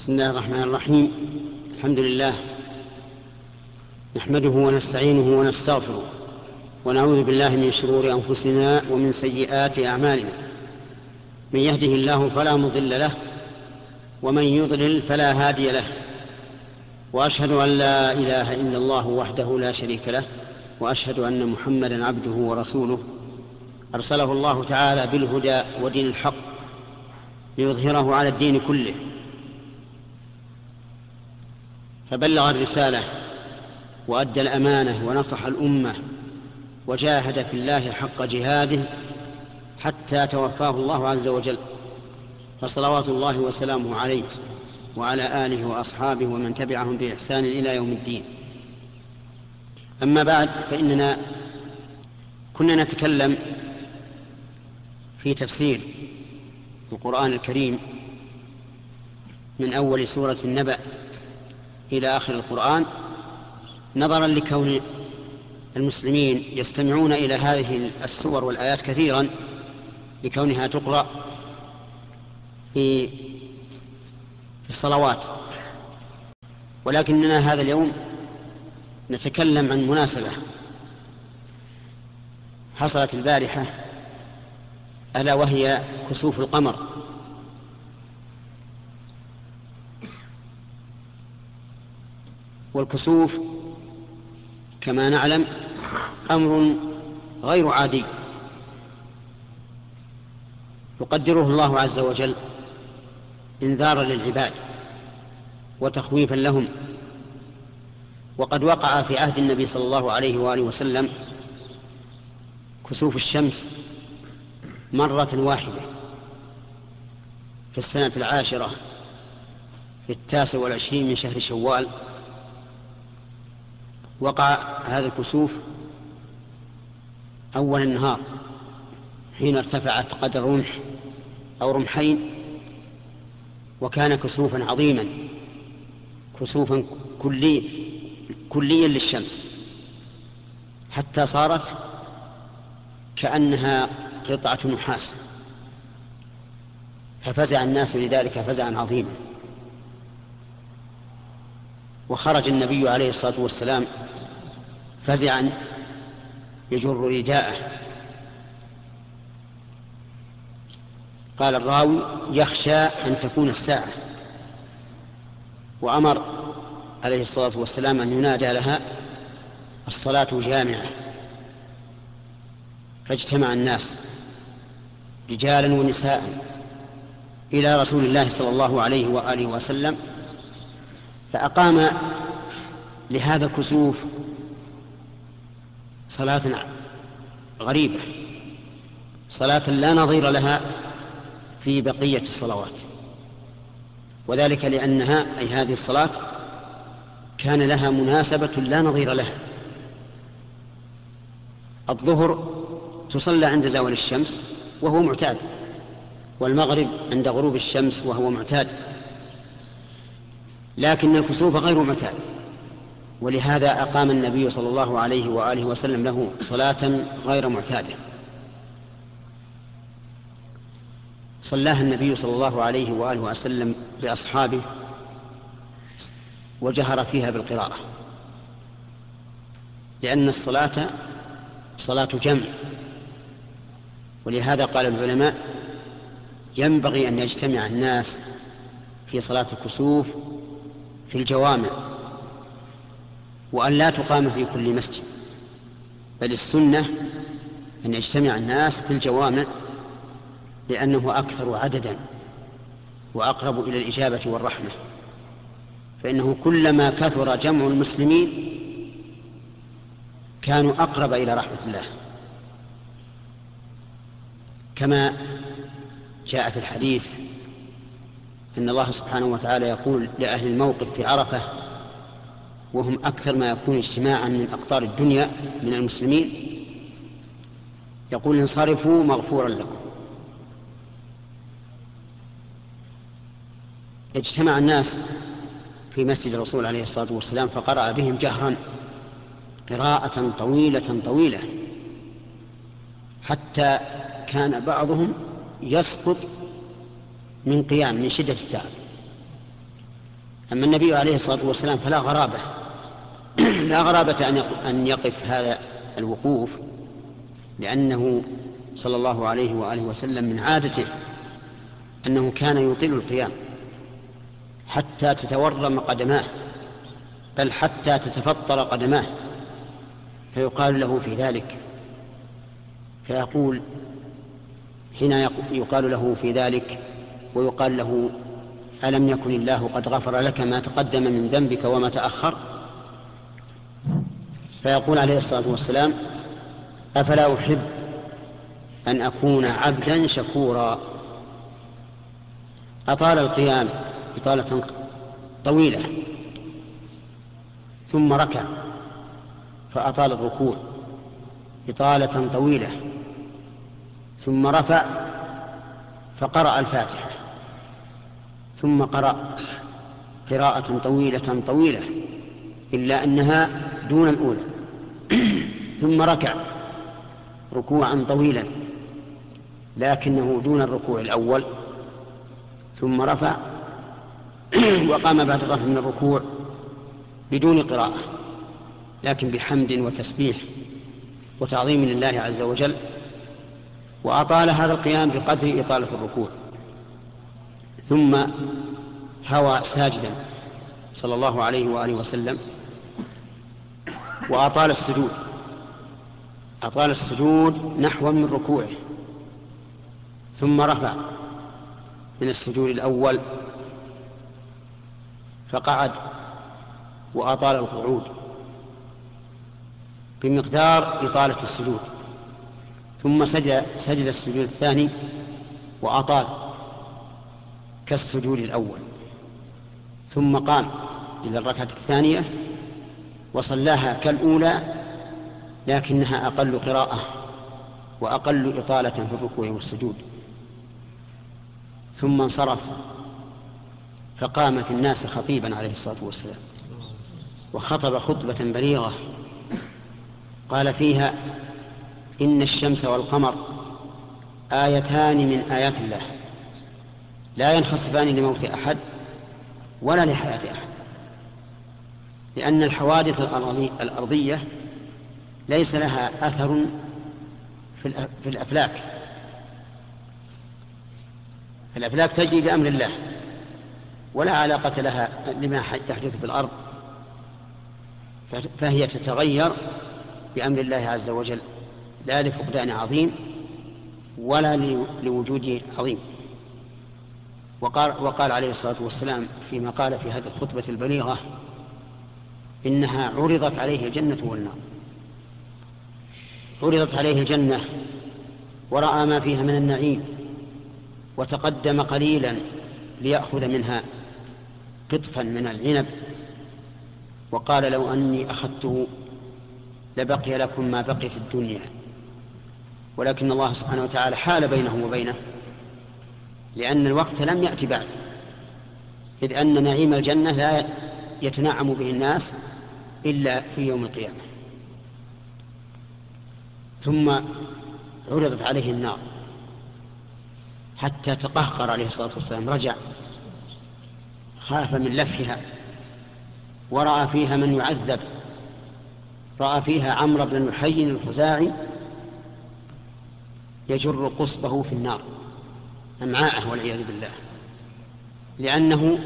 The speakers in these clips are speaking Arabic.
بسم الله الرحمن الرحيم. الحمد لله. نحمده ونستعينه ونستغفره ونعوذ بالله من شرور أنفسنا ومن سيئات أعمالنا. من يهده الله فلا مضل له ومن يضلل فلا هادي له. وأشهد أن لا إله إلا الله وحده لا شريك له وأشهد أن محمدا عبده ورسوله. أرسله الله تعالى بالهدى ودين الحق ليظهره على الدين كله. فبلغ الرسالة وأدى الأمانة ونصح الأمة وجاهد في الله حق جهاده حتى توفاه الله عز وجل. فصلوات الله وسلامه عليه وعلى آله وأصحابه ومن تبعهم بإحسان إلى يوم الدين. أما بعد فإننا كنا نتكلم في تفسير القرآن الكريم من أول سورة النبأ إلى آخر القرآن نظرا لكون المسلمين يستمعون إلى هذه السور والآيات كثيرا لكونها تقرأ في الصلوات. ولكننا هذا اليوم نتكلم عن مناسبة. حصلت البارحة ألا وهي كسوف القمر. والكسوف كما نعلم أمر غير عادي يقدره الله عز وجل إنذارا للعباد وتخويفا لهم وقد وقع في عهد النبي صلى الله عليه وآله وسلم كسوف الشمس مرة واحدة في السنة العاشرة في التاسع والعشرين من شهر شوال وقع هذا الكسوف أول النهار حين ارتفعت قدر رمح أو رمحين وكان كسوفا عظيما كسوفا كلي كليا للشمس. حتى صارت كأنها قطعة نحاس. ففزع الناس لذلك فزعا عظيما. وخرج النبي عليه الصلاة والسلام فزعا يجر رداءه. قال الراوي يخشى أن تكون الساعة. وأمر عليه الصلاة والسلام أن ينادى لها الصلاة جامعة. فاجتمع الناس رجالا ونساء إلى رسول الله صلى الله عليه وآله وسلم فأقام لهذا الكسوف صلاة غريبة صلاة لا نظير لها في بقية الصلوات. وذلك لأنها أي هذه الصلاة كان لها مناسبة لا نظير لها. الظهر تصلى عند زوال الشمس وهو معتاد والمغرب عند غروب الشمس وهو معتاد. لكن الكسوف غير معتاد ولهذا أقام النبي صلى الله عليه وآله وسلم له صلاة غير معتادة. صلاها النبي صلى الله عليه وآله وسلم بأصحابه وجهر فيها بالقراءة. لأن الصلاة صلاة جمع. ولهذا قال العلماء ينبغي أن يجتمع الناس في صلاة الكسوف في الجوامع وأن لا تقام في كل مسجد بل السنة أن يجتمع الناس في الجوامع لأنه أكثر عددا وأقرب إلى الإجابة والرحمة. فإنه كلما كثر جمع المسلمين كانوا أقرب إلى رحمة الله. كما جاء في الحديث أن الله سبحانه وتعالى يقول لأهل الموقف في عرفة وهم أكثر ما يكون اجتماعا من أقطار الدنيا من المسلمين يقول انصرفوا مغفورا لكم. اجتمع الناس في مسجد الرسول عليه الصلاة والسلام فقرأ بهم جهرا قراءة طويلة طويلة حتى كان بعضهم يسقط من قيام من شدة التعب. أما النبي عليه الصلاة والسلام فلا غرابة. لا غرابة أن يقف هذا الوقوف لأنه صلى الله عليه وآله وسلم من عادته أنه كان يطيل القيام حتى تتورم قدماه بل حتى تتفطر قدماه. فيقال له في ذلك فيقول حين يقال له في ذلك ويقال له ألم يكن الله قد غفر لك ما تقدم من ذنبك وما تأخر؟ فيقول عليه الصلاة والسلام أفلا أحب أن أكون عبدا شكورا؟ أطال القيام إطالة طويلة ثم ركع فأطال الركوع إطالة طويلة ثم رفع فقرأ الفاتحة. ثم قرأ قراءة طويلة طويلة إلا أنها دون الأولى. ثم ركع ركوعا طويلا لكنه دون الركوع الأول. ثم رفع وقام بعد الرفع من الركوع بدون قراءة لكن بحمد وتسبيح وتعظيم لله عز وجل وأطال هذا القيام بقدر إطالة الركوع. ثم هوى ساجدا صلى الله عليه وآله وسلم وأطال السجود. أطال السجود نحو من ركوعه. ثم رفع من السجود الأول فقعد وأطال القعود بمقدار إطالة السجود. ثم سجد سجد السجود الثاني وأطال. كالسجود الأول. ثم قام إلى الركعة الثانية وصلاها كالأولى لكنها أقل قراءة وأقل إطالة في الركوع والسجود. ثم انصرف فقام في الناس خطيبا عليه الصلاة والسلام وخطب خطبة بليغة. قال فيها إن الشمس والقمر آيتان من آيات الله. لا ينخسفان لموت أحد ولا لحياة أحد. لأن الحوادث الأرضية ليس لها أثر في الأفلاك. الأفلاك تجري بأمر الله ولا علاقة لها لما يحدث في الأرض. فهي تتغير بأمر الله عز وجل لا لفقدان عظيم ولا لوجود عظيم. وقال, وقال عليه الصلاة والسلام فيما قال في هذه الخطبة البليغة إنها عرضت عليه الجنة والنار. عرضت عليه الجنة ورأى ما فيها من النعيم وتقدم قليلا ليأخذ منها قطفا من العنب وقال لو أني أخذته لبقي لكم ما بقيت الدنيا. ولكن الله سبحانه وتعالى حال بينه وبينه لأن الوقت لم يأتي بعد. إذ أن نعيم الجنة لا يتنعم به الناس إلا في يوم القيامة. ثم عرضت عليه النار. حتى تقهقر عليه الصلاة والسلام. رجع. خاف من لفحها. ورأى فيها من يعذب. رأى فيها عمرو بن نحي الخزاعي يجر قصبه في النار. أمعاءه والعياذ بالله. لأنه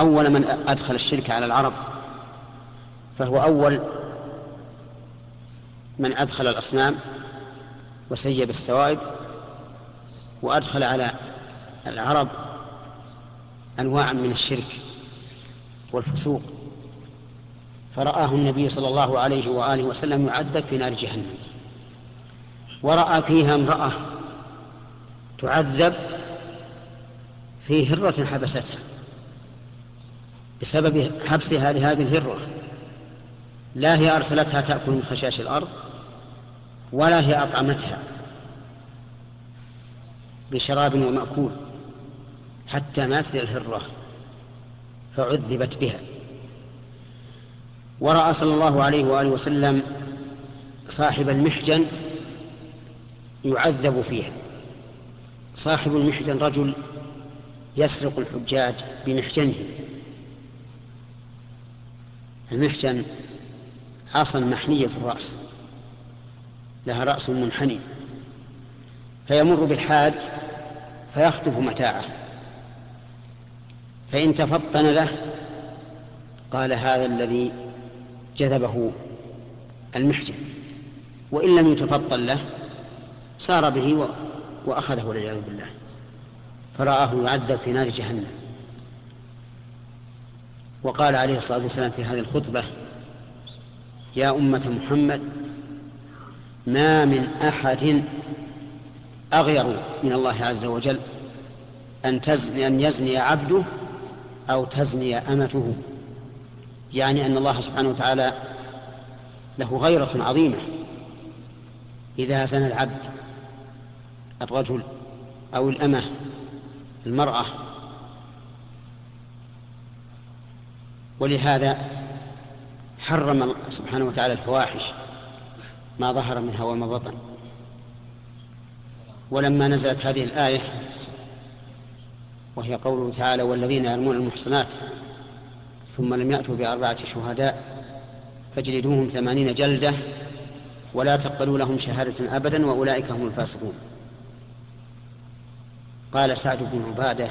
أول من أدخل الشرك على العرب فهو أول من أدخل الأصنام وسيب السوائب وأدخل على العرب أنواعا من الشرك والفسوق. فرآه النبي صلى الله عليه وآله وسلم يعذب في نار جهنم. ورأى فيها امرأة تعذب في هرة حبستها بسبب حبسها لهذه الهرة. لا هي أرسلتها تأكل من خشاش الأرض ولا هي أطعمتها بشراب ومأكول حتى ماتت الهرة فعذبت بها. ورأى صلى الله عليه وآله وسلم صاحب المحجن يعذب فيها. صاحب المحجن رجل يسرق الحجاج بمحجنه. المحجن عصا محنية الرأس لها رأس منحني فيمر بالحاج فيخطف متاعه. فإن تفطن له قال هذا الذي جذبه المحجن. وإن لم يتفطن له سار به وأخذه والعياذ بالله. فرآه يعذب في نار جهنم. وقال عليه الصلاة والسلام في هذه الخطبة يا أمة محمد ما من أحد أغير من الله عز وجل أن تزني أن يزني عبده أو تزني أمته. يعني أن الله سبحانه وتعالى له غيرة عظيمة. إذا زنى العبد الرجل أو الأمة المرأة. ولهذا حرم سبحانه وتعالى الفواحش ما ظهر منها وما بطن. ولما نزلت هذه الآية وهي قوله تعالى والذين يرمون المحصنات ثم لم يأتوا بأربعة شهداء فاجلدوهم ثمانين جلدة ولا تقبلوا لهم شهادة أبدا وأولئك هم الفاسقون. قال سعد بن عبادة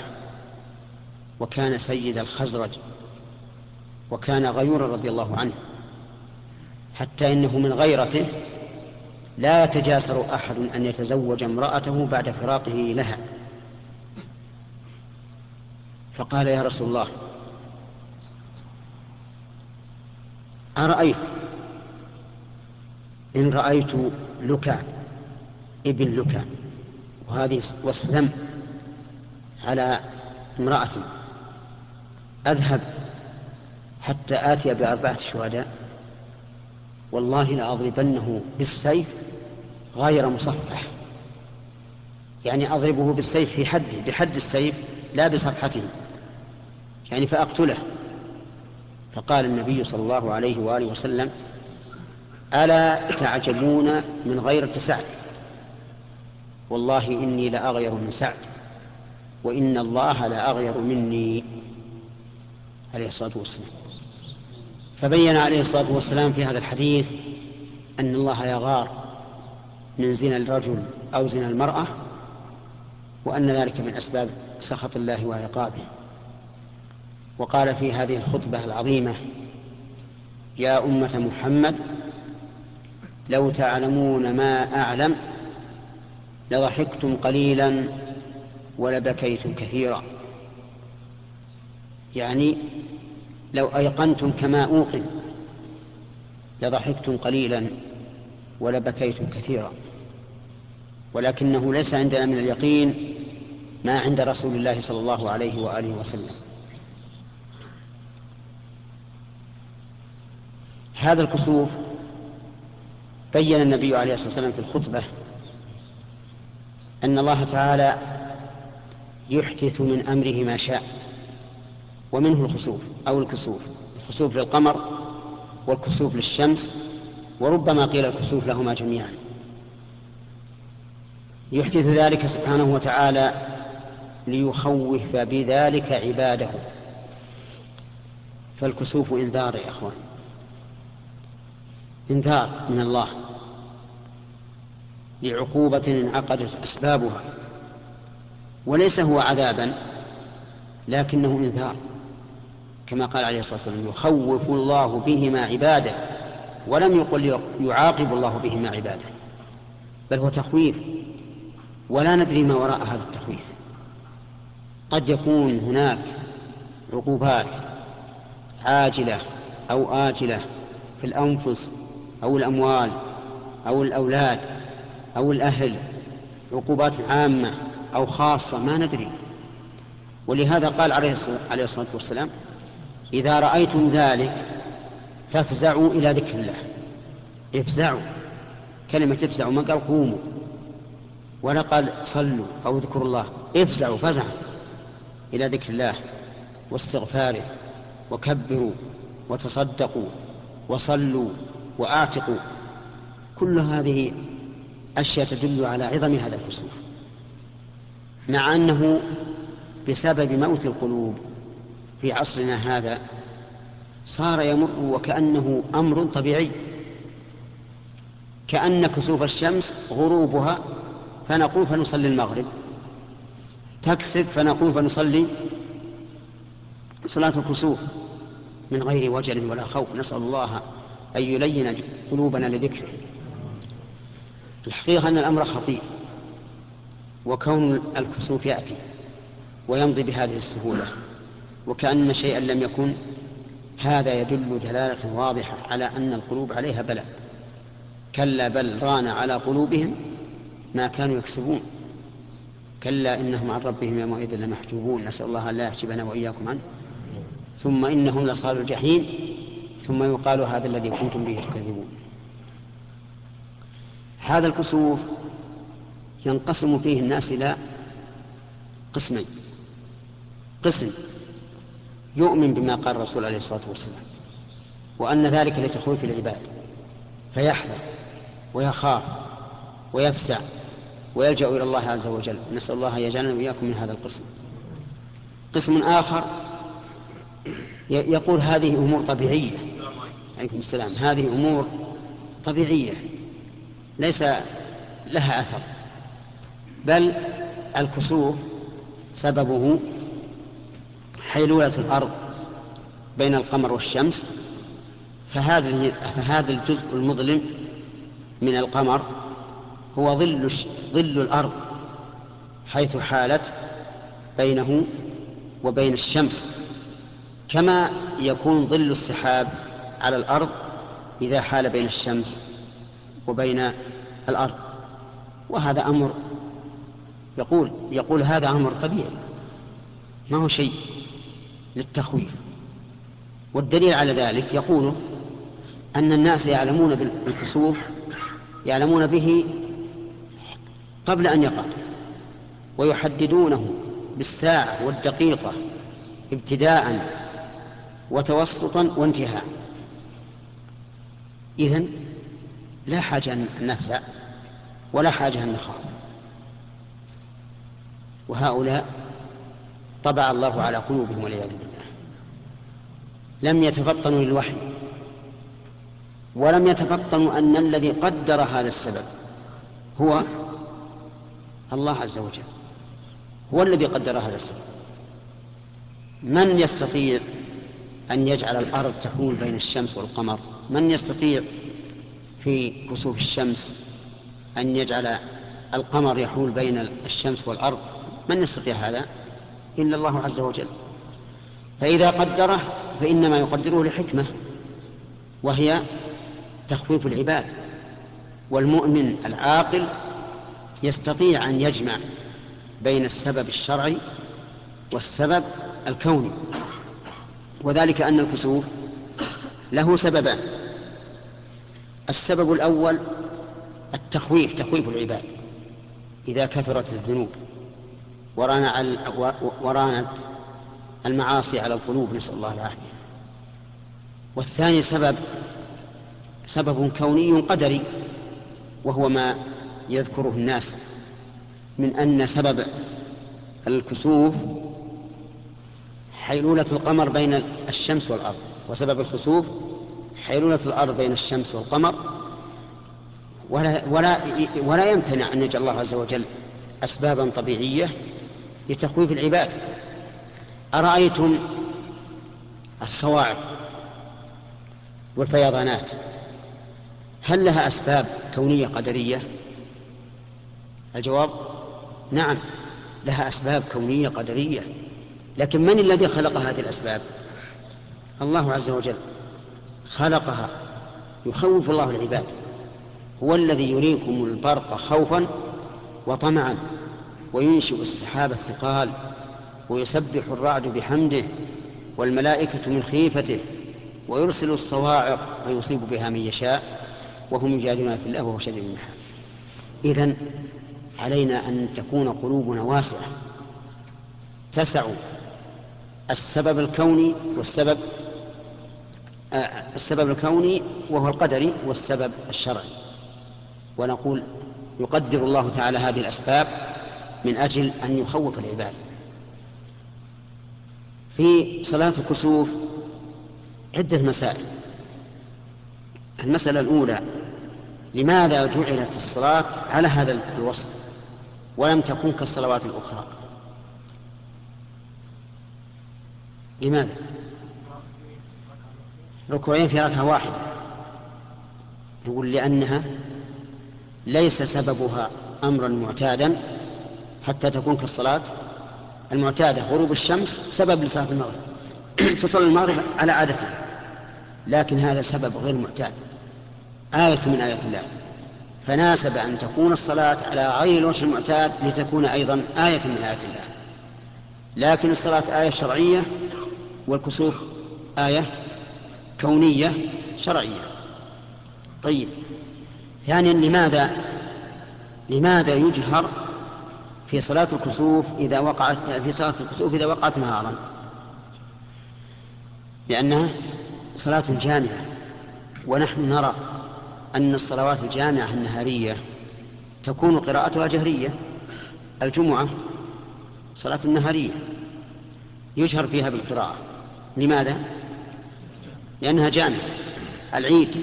وكان سيد الخزرج وكان غيورا رضي الله عنه حتى إنه من غيرته لا يتجاسر أحد أن يتزوج امرأته بعد فراقه لها. فقال يا رسول الله أرأيت إن رأيت لكع ابن لكع وهذه وصف ذنب على امرأة. أذهب حتى آتي بأربعة شهداء. والله لأضربنه بالسيف غير مصفح يعني أضربه بالسيف في حده بحد السيف لا بصفحته. يعني فأقتله. فقال النبي صلى الله عليه وآله وسلم ألا تعجبون من غيرة سعد والله إني لأغير من سعد. وإن الله لأغير مني. عليه الصلاة والسلام. فبين عليه الصلاة والسلام في هذا الحديث أن الله يغار من زنا الرجل أو زنا المرأة وأن ذلك من أسباب سخط الله وعقابه. وقال في هذه الخطبة العظيمة يا أمة محمد لو تعلمون ما أعلم لضحكتم قليلا ولبكيتم كثيرا. يعني لو أيقنتم كما أوقن لضحكتم قليلا ولبكيتم كثيرا. ولكنه ليس عندنا من اليقين ما عند رسول الله صلى الله عليه وآله وسلم. هذا الكسوف بين النبي عليه الصلاة والسلام في الخطبة أن الله تعالى يحدث من أمره ما شاء ومنه الخسوف أو الكسوف الخسوف للقمر والكسوف للشمس وربما قيل الكسوف لهما جميعا. يحدث ذلك سبحانه وتعالى ليخوف بذلك عباده. فالكسوف إنذار يا إخوان إنذار من الله لعقوبة انعقدت أسبابها. وليس هو عذابا لكنه إنذار. كما قال عليه الصلاة والسلام يخوف الله بهما عباده ولم يقل يعاقب الله بهما عباده. بل هو تخويف ولا ندري ما وراء هذا التخويف. قد يكون هناك عقوبات عاجلة أو آجلة في الأنفس أو الأموال أو الأولاد أو الأهل عقوبات عامة. أو خاصة ما ندري. ولهذا قال عليه الصلاة والسلام إذا رأيتم ذلك فافزعوا إلى ذكر الله. افزعوا. كلمة افزعوا ما قال قوموا ولا قال صلوا أو اذكروا الله. افزعوا فزعا إلى ذكر الله واستغفاره وكبروا وتصدقوا وصلوا وآتقوا. كل هذه أشياء تدل على عظم هذا الكسوف مع أنه بسبب موت القلوب في عصرنا هذا صار يمر وكأنه أمر طبيعي كأن كسوف الشمس غروبها فنقوم فنصلي المغرب تكسب فنقوم فنصلي صلاة الكسوف من غير وجل ولا خوف. نسأل الله أن يلين قلوبنا لذكره. الحقيقة أن الأمر خطير. وكون الكسوف يأتي ويمضي بهذه السهولة وكأن شيئا لم يكن هذا يدل دلالة واضحة على أن القلوب عليها بلاء. كلا بل ران على قلوبهم ما كانوا يكسبون. كلا إنهم عن ربهم يومئذ لمحجوبون. نسأل الله أن لا يحجبنا وإياكم عنه. ثم إنهم لصال الجحيم. ثم يقال هذا الذي كنتم به تكذبون. هذا الكسوف ينقسم فيه الناس إلى قسمين. قسم يؤمن بما قال الرسول عليه الصلاة والسلام وأن ذلك لتخويف العباد فيحذر ويخاف ويفزع ويلجأ إلى الله عز وجل. نسأل الله يجعلنا وإياكم من هذا القسم. قسم آخر يقول هذه أمور طبيعية. عليكم السلام. هذه أمور طبيعية ليس لها أثر. بل الكسوف سببه حيلولة الأرض بين القمر والشمس فهذه فهذا الجزء المظلم من القمر هو ظل ظل الأرض حيث حالت بينه وبين الشمس. كما يكون ظل السحاب على الأرض إذا حال بين الشمس وبين الأرض. وهذا أمر يقول يقول هذا أمر طبيعي. ما هو شيء للتخويف. والدليل على ذلك يقول أن الناس يعلمون بالكسوف يعلمون به قبل أن يقع ويحددونه بالساعة والدقيقة ابتداء وتوسطا وانتهاء. إذن لا حاجة أن نفزع ولا حاجة أن نخاف. وهؤلاء طبع الله على قلوبهم والعياذ بالله. لم يتفطنوا للوحي ولم يتفطنوا أن الذي قدر هذا السبب هو الله عز وجل. هو الذي قدر هذا السبب. من يستطيع أن يجعل الأرض تحول بين الشمس والقمر؟ من يستطيع في كسوف الشمس أن يجعل القمر يحول بين الشمس والأرض؟ من يستطيع هذا؟ إلا الله عز وجل. فإذا قدره فإنما يقدره لحكمة وهي تخفيف العباد والمؤمن العاقل يستطيع أن يجمع بين السبب الشرعي والسبب الكوني. وذلك أن الكسوف له سببان. السبب الأول التخويف تخويف العباد إذا كثرت الذنوب. ورانت المعاصي على القلوب نسأل الله العافية. والثاني سبب سبب كوني قدري وهو ما يذكره الناس من أن سبب الكسوف حيلولة القمر بين الشمس والأرض. وسبب الخسوف حيلولة الأرض بين الشمس والقمر. ولا, ولا, ولا يمتنع أن يجعل الله عز وجل أسبابا طبيعية لتخويف العباد. أرأيتم الصواعق والفيضانات؟ هل لها أسباب كونية قدرية؟ الجواب نعم لها أسباب كونية قدرية. لكن من الذي خلق هذه الأسباب؟ الله عز وجل خلقها يخوف الله العباد. هو الذي يريكم البرق خوفا وطمعا. وينشئ السحاب الثقال ويسبح الرعد بحمده والملائكة من خيفته ويرسل الصواعق ويصيب بها من يشاء وهم يجادلون في الله وهو شديد المحال. إذن علينا أن تكون قلوبنا واسعة. تسع السبب الكوني والسبب آه، السبب الكوني وهو القدري والسبب الشرعي. ونقول يقدر الله تعالى هذه الأسباب من أجل أن يخوف العباد. في صلاة الكسوف عدة مسائل. المسألة الأولى لماذا جعلت الصلاة على هذا الوصف ولم تكن كالصلوات الأخرى؟ لماذا؟ ركوعين في ركعة واحدة. يقول لأنها ليس سببها أمرا معتادا حتى تكون كالصلاة المعتادة غروب الشمس سبب لصلاة المغرب. تصلي المغرب على عادتها لكن هذا سبب غير معتاد. آية من آيات الله فناسب أن تكون الصلاة على غير الوجه المعتاد لتكون أيضا آية من آيات الله. لكن الصلاة آية شرعية والكسوف آية كونية شرعية. طيب ثانيا يعني لماذا؟ لماذا يجهر في صلاة الكسوف إذا وقعت في صلاة الكسوف إذا وقعت نهارا لأنها صلاة جامعة. ونحن نرى أن الصلوات الجامعة النهارية تكون قراءتها جهرية. الجمعة صلاة النهارية يجهر فيها بالقراءة. لماذا؟ لأنها جامعة. العيد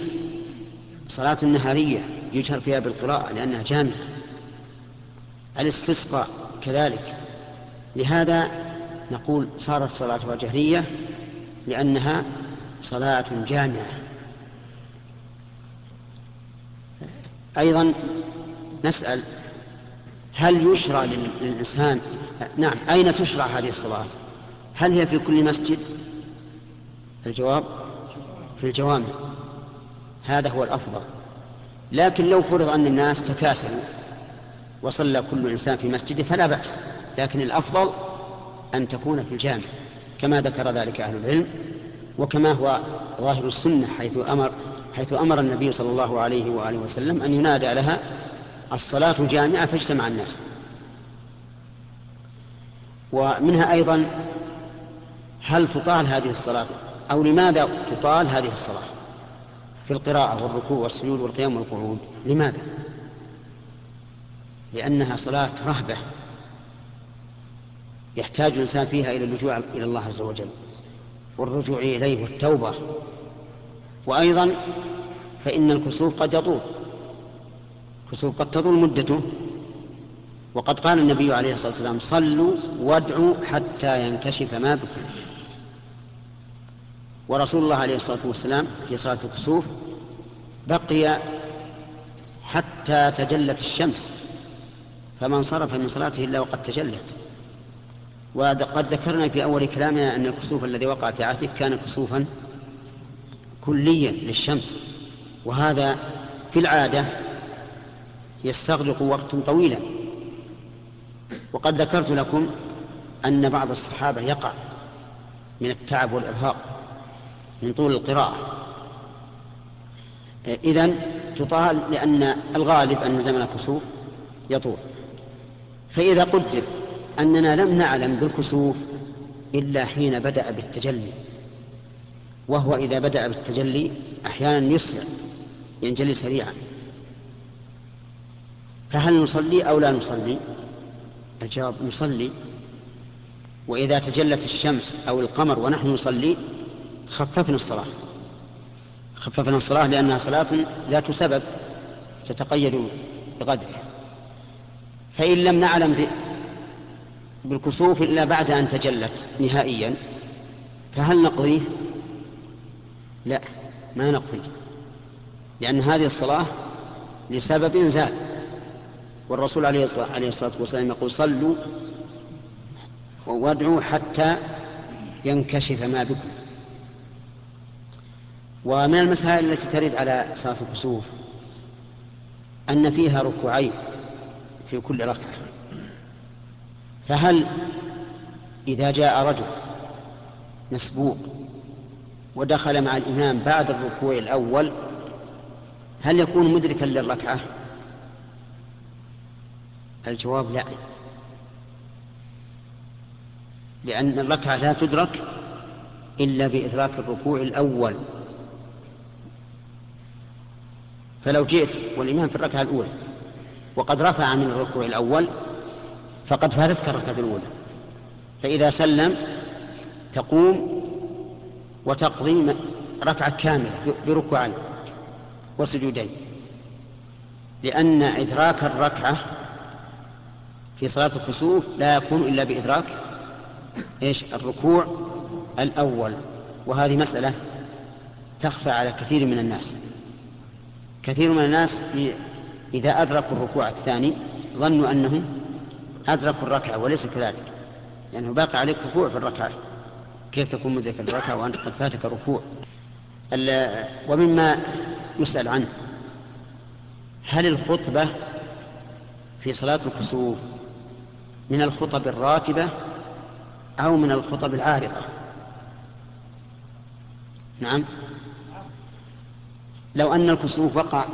صلاة النهارية يجهر فيها بالقراءة لأنها جامعة. الاستسقاء كذلك. لهذا نقول صارت صلاتها جهرية لأنها صلاة جامعة. أيضا نسأل هل يشرع للإنسان نعم أين تشرع هذه الصلاة؟ هل هي في كل مسجد؟ الجواب في الجوامع. هذا هو الأفضل. لكن لو فرض أن الناس تكاسلوا وصلى كل إنسان في مسجده فلا بأس لكن الأفضل أن تكون في الجامع كما ذكر ذلك أهل العلم وكما هو ظاهر السنة حيث أمر حيث أمر النبي صلى الله عليه وآله وسلم أن ينادى لها الصلاة جامعة فاجتمع الناس. ومنها أيضا هل تطال هذه الصلاة أو لماذا تطال هذه الصلاة؟ في القراءة والركوع والسجود والقيام والقعود لماذا؟ لأنها صلاة رهبة. يحتاج الإنسان فيها إلى اللجوء إلى الله عز وجل والرجوع إليه والتوبة. وأيضا فإن الكسوف قد يطول. كسوف قد تطول مدته. وقد قال النبي عليه الصلاة والسلام صلوا وادعوا حتى ينكشف ما بكم. ورسول الله عليه الصلاة والسلام في صلاة الكسوف بقي حتى تجلت الشمس. فما انصرف من صلاته إلا وقد تجلت. وقد ذكرنا في أول كلامنا أن الكسوف الذي وقع في عهده كان كسوفا كليا للشمس. وهذا في العادة يستغرق وقتا طويلا. وقد ذكرت لكم أن بعض الصحابة يقع من التعب والإرهاق من طول القراءة. إذن تطال لأن الغالب أن زمن الكسوف يطول. فإذا قدر أننا لم نعلم بالكسوف إلا حين بدأ بالتجلي وهو إذا بدأ بالتجلي أحيانا يسرع ينجلي سريعا. فهل نصلي أو لا نصلي؟ الجواب نصلي. وإذا تجلت الشمس أو القمر ونحن نصلي خففنا الصلاة. خففنا الصلاة لأنها صلاة ذات سبب تتقيد بقدره فإن لم نعلم بالكسوف إلا بعد أن تجلت نهائيا فهل نقضيه لا ما نقضي لأن هذه الصلاة لسبب زال والرسول عليه الصلاة والسلام يقول صلوا وادعوا حتى ينكشف ما بكم. ومن المسائل التي ترد على صلاة الكسوف أن فيها ركوعين. في كل ركعة. فهل إذا جاء رجل مسبوق ودخل مع الإمام بعد الركوع الأول هل يكون مدركا للركعة؟ الجواب لا. لأن الركعة لا تدرك إلا بإدراك الركوع الأول. فلو جئت والإمام في الركعة الأولى وقد رفع من الركوع الأول فقد فاتتك الركعة الأولى. فإذا سلم تقوم وتقضي ركعة كاملة بركوعين وسجودين. لأن إدراك الركعة في صلاة الكسوف لا يكون إلا بإدراك إيش؟ الركوع الأول. وهذه مسألة تخفى على كثير من الناس. كثير من الناس إذا أدركوا الركوع الثاني ظنوا أنهم أدركوا الركعة وليس كذلك لأنه باقي عليك ركوع في الركعة. كيف تكون مدرك الركعة وأنت قد فاتك ركوع؟ ومما يسأل عنه هل الخطبة في صلاة الكسوف من الخطب الراتبة أو من الخطب العارضة؟ نعم. لو أن الكسوف وقع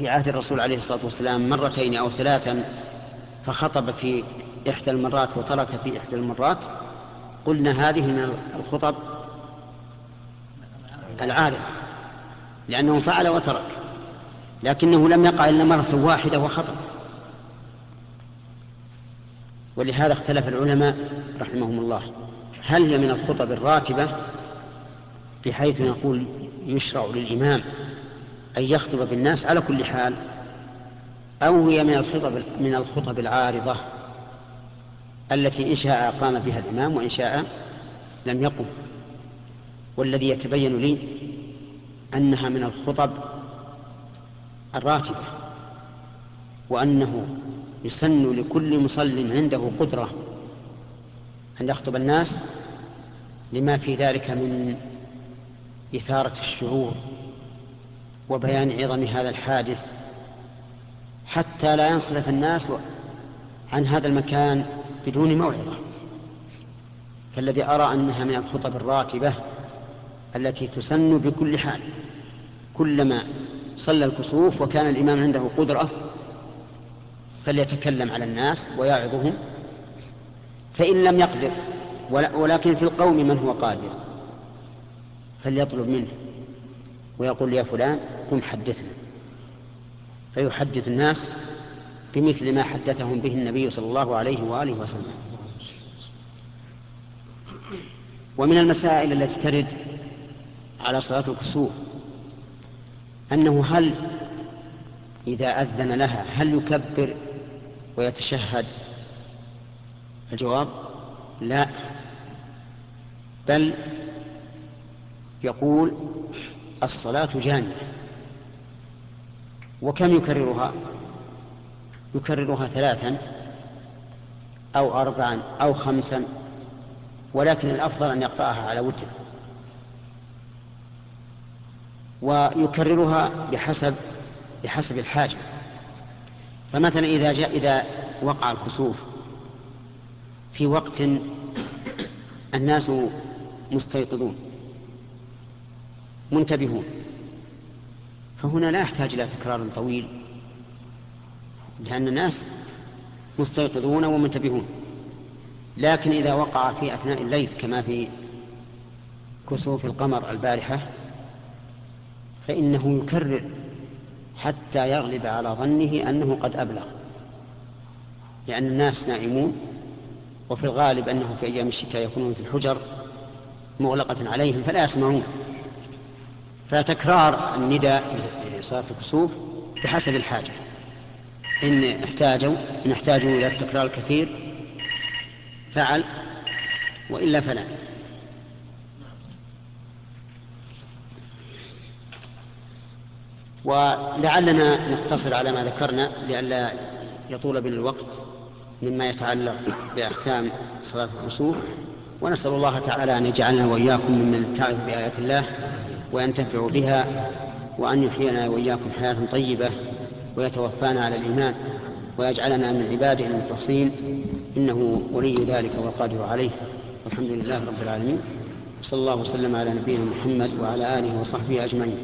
في عهد الرسول عليه الصلاة والسلام مرتين أو ثلاثا فخطب في إحدى المرات وترك في إحدى المرات قلنا هذه من الخطب العارضة لأنه فعل وترك لكنه لم يقع إلا مرة واحدة وخطب. ولهذا اختلف العلماء رحمهم الله هل هي من الخطب الراتبة؟ بحيث نقول يشرع للإمام أن يخطب بالناس على كل حال أو هي من الخطب من الخطب العارضة التي إن شاء قام بها الإمام وإن شاء لم يقم. والذي يتبين لي أنها من الخطب الراتبة وأنه يسن لكل مصل عنده قدرة أن يخطب الناس لما في ذلك من إثارة الشعور وبيان عظم هذا الحادث حتى لا ينصرف الناس عن هذا المكان بدون موعظة. فالذي أرى أنها من الخطب الراتبة التي تسن بكل حال كلما صلى الكسوف وكان الإمام عنده قدرة فليتكلم على الناس ويعظهم فإن لم يقدر ولكن في القوم من هو قادر فليطلب منه ويقول يا فلان قم حدثنا فيحدث الناس بمثل ما حدثهم به النبي صلى الله عليه وآله وسلم. ومن المسائل التي ترد على صلاة الكسوف أنه هل إذا أذن لها هل يكبر ويتشهد؟ الجواب لا بل يقول الصلاة جامعة. وكم يكررها؟ يكررها ثلاثا أو أربعا أو خمسا ولكن الأفضل أن يقطعها على وتر. ويكررها بحسب بحسب الحاجة. فمثلا إذا جاء إذا وقع الكسوف في وقت الناس مستيقظون منتبهون. فهنا لا يحتاج إلى تكرار طويل لأن الناس مستيقظون ومنتبهون. لكن إذا وقع في أثناء الليل كما في كسوف القمر البارحة فإنه يكرر حتى يغلب على ظنه أنه قد أبلغ. لأن الناس نائمون وفي الغالب أنهم في أيام الشتاء يكونون في الحجر مغلقة عليهم فلا يسمعون. فتكرار النداء لصلاة الكسوف بحسب الحاجة. إن احتاجوا إن احتاجوا إلى التكرار الكثير فعل وإلا فلا. ولعلنا نقتصر على ما ذكرنا لئلا يطول بنا الوقت مما يتعلق بأحكام صلاة الكسوف. ونسأل الله تعالى أن يجعلنا وإياكم ممن تعظ بآيات الله وينتفع بها وأن يحيينا وإياكم حياة طيبة ويتوفانا على الإيمان ويجعلنا من عباده المخلصين. إنه ولي ذلك والقادر عليه. والحمد لله رب العالمين. وصلى الله وسلم على نبينا محمد وعلى آله وصحبه أجمعين.